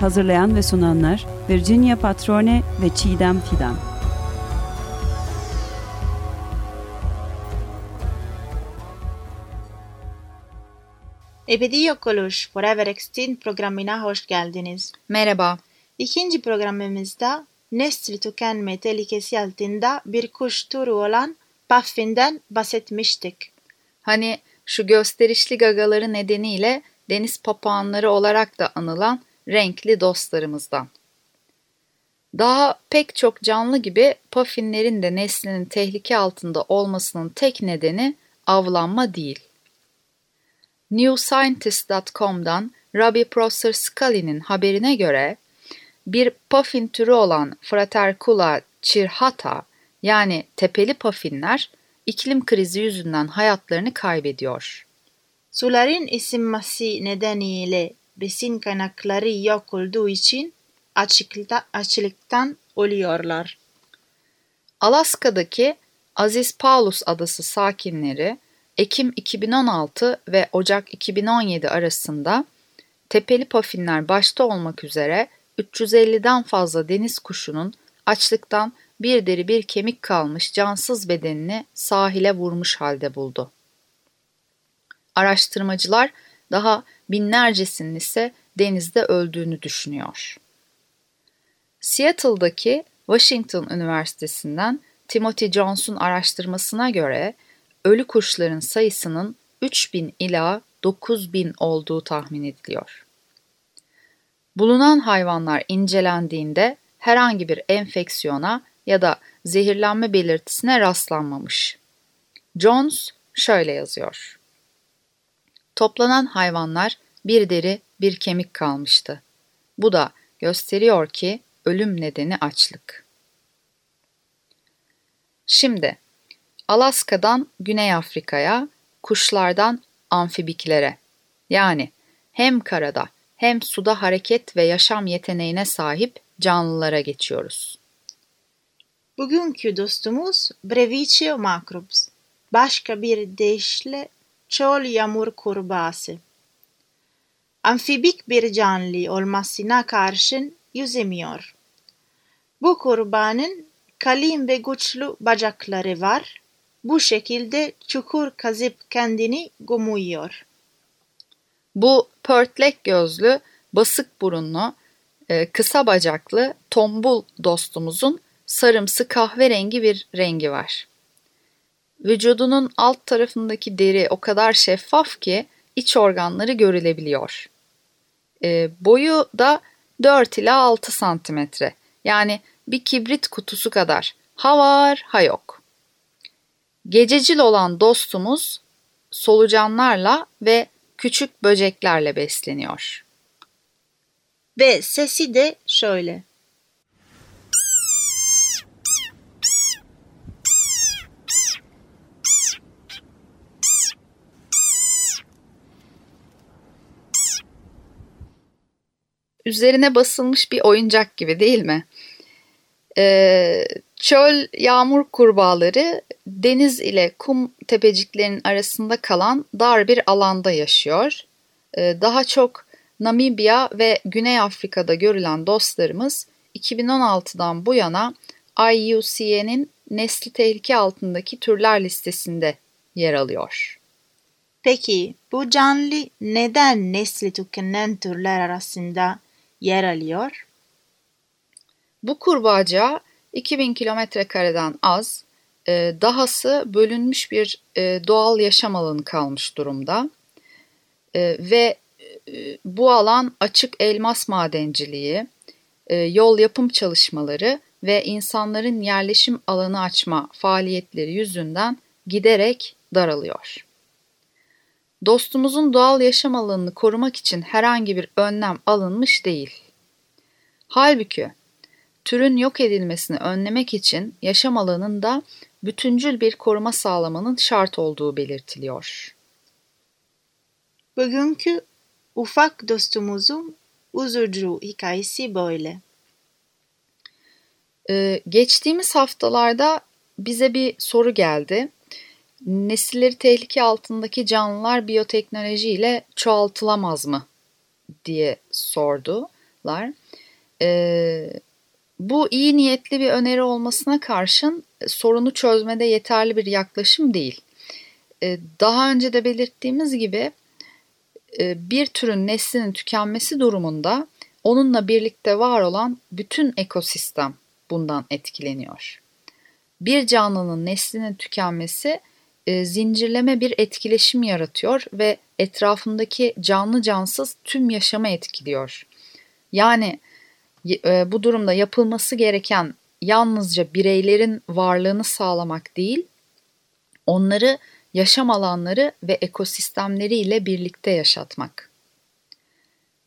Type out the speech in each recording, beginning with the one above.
Hazırlayan ve sunanlar Virginia Patrone ve Çiğdem Fidan. Ebedi Yok Oluş Forever Extinct programına hoş geldiniz. Merhaba. İkinci programımızda nesli tükenme tehlikesi altında bir kuş türü olan puffin'den bahsetmiştik. Hani şu gösterişli gagaları nedeniyle deniz papağanları olarak da anılan renkli dostlarımızdan. Daha pek çok canlı gibi puffinlerin de neslinin tehlike altında olmasının tek nedeni avlanma değil. NewScientist.com'dan Robbie Prosser Scully'nin haberine göre bir puffin türü olan Fratercula cirrhata yani tepeli puffinler iklim krizi yüzünden hayatlarını kaybediyor. Suların ısınması nedeniyle besin kaynakları yok olduğu için açıkta, açlıktan ölüyorlar. Alaska'daki Aziz Paulus adası sakinleri Ekim 2016 ve Ocak 2017 arasında tepeli pafinler başta olmak üzere 350'den fazla deniz kuşunun açlıktan bir deri bir kemik kalmış cansız bedenini sahile vurmuş halde buldu. Araştırmacılar daha binlercesinin ise denizde öldüğünü düşünüyor. Seattle'daki Washington Üniversitesi'nden Timothy Jones'un araştırmasına göre ölü kuşların sayısının 3000 ila 9000 olduğu tahmin ediliyor. Bulunan hayvanlar incelendiğinde herhangi bir enfeksiyona ya da zehirlenme belirtisine rastlanmamış. Jones şöyle yazıyor. Toplanan hayvanlar bir deri bir kemik kalmıştı. Bu da gösteriyor ki ölüm nedeni açlık. Şimdi Alaska'dan Güney Afrika'ya, kuşlardan amfibiklere yani hem karada hem suda hareket ve yaşam yeteneğine sahip canlılara geçiyoruz. Bugünkü dostumuz Breviceo macrobs. Başka bir deyişle çöl yağmur kurbağası. Amfibik bir canlı olmasına karşın yüzemiyor. Bu kurbanın kalın ve güçlü bacakları var. Bu şekilde çukur kazıp kendini gömüyor. Bu pörtlek gözlü, basık burunlu, e, kısa bacaklı, tombul dostumuzun sarımsı kahverengi bir rengi var. Vücudunun alt tarafındaki deri o kadar şeffaf ki iç organları görülebiliyor. E, boyu da 4 ila 6 santimetre. Yani bir kibrit kutusu kadar. Ha var ha yok. Gececil olan dostumuz solucanlarla ve küçük böceklerle besleniyor. Ve sesi de şöyle. Üzerine basılmış bir oyuncak gibi değil mi? Ee, çöl yağmur kurbağaları deniz ile kum tepeciklerinin arasında kalan dar bir alanda yaşıyor. Ee, daha çok Namibya ve Güney Afrika'da görülen dostlarımız 2016'dan bu yana IUCN'in nesli tehlike altındaki türler listesinde yer alıyor. Peki bu canlı neden nesli tükenen türler arasında yer alıyor? Bu kurbağaca 2000 kilometre kareden az, e, dahası bölünmüş bir e, doğal yaşam alanı kalmış durumda. E, ve bu alan açık elmas madenciliği, yol yapım çalışmaları ve insanların yerleşim alanı açma faaliyetleri yüzünden giderek daralıyor. Dostumuzun doğal yaşam alanını korumak için herhangi bir önlem alınmış değil. Halbuki türün yok edilmesini önlemek için yaşam alanında bütüncül bir koruma sağlamanın şart olduğu belirtiliyor. Bugünkü ufak dostumuzun üzücü hikayesi böyle. Ee, geçtiğimiz haftalarda bize bir soru geldi. Nesilleri tehlike altındaki canlılar biyoteknolojiyle çoğaltılamaz mı diye sordular. Ee, bu iyi niyetli bir öneri olmasına karşın sorunu çözmede yeterli bir yaklaşım değil. Ee, daha önce de belirttiğimiz gibi e, bir türün neslinin tükenmesi durumunda onunla birlikte var olan bütün ekosistem bundan etkileniyor. Bir canlının neslinin tükenmesi e, zincirleme bir etkileşim yaratıyor ve etrafındaki canlı cansız tüm yaşamı etkiliyor. Yani e, bu durumda yapılması gereken yalnızca bireylerin varlığını sağlamak değil, onları yaşam alanları ve ekosistemleriyle birlikte yaşatmak.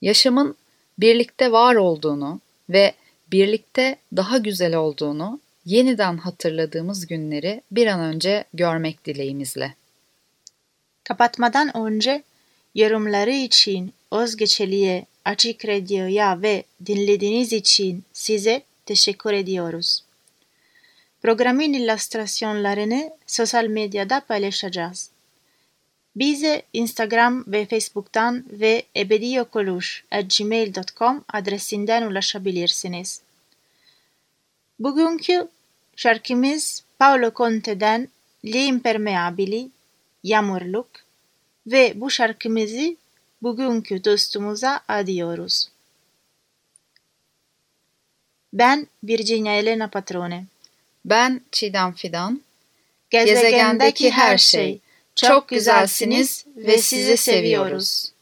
Yaşamın birlikte var olduğunu ve birlikte daha güzel olduğunu yeniden hatırladığımız günleri bir an önce görmek dileğimizle. Kapatmadan önce yorumları için Özgeçeli'ye, Açık Radyo'ya ve dinlediğiniz için size teşekkür ediyoruz. Programın illüstrasyonlarını sosyal medyada paylaşacağız. Bize Instagram ve Facebook'tan ve ebediyokoluş.gmail.com adresinden ulaşabilirsiniz. Bugünkü şarkımız Paolo Conte'den L'Impermeabili, Yağmurluk ve bu şarkımızı bugünkü dostumuza adıyoruz. Ben Virginia Elena Patrone. Ben Çiğdem Fidan. Gezegendeki her şey. Çok güzelsiniz ve sizi seviyoruz.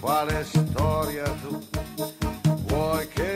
Quale storia tu vuoi che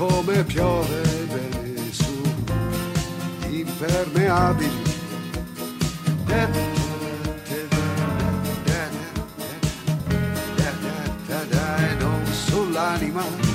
come piove su impermeabili. Non sull'anima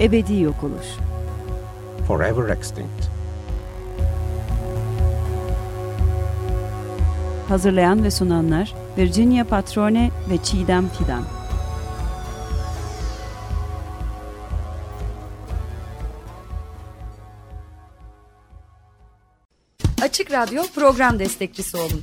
ebedi yok oluş. Forever extinct. Hazırlayan ve sunanlar Virginia Patrone ve Çiğdem Fidan. Açık Radyo program destekçisi olun.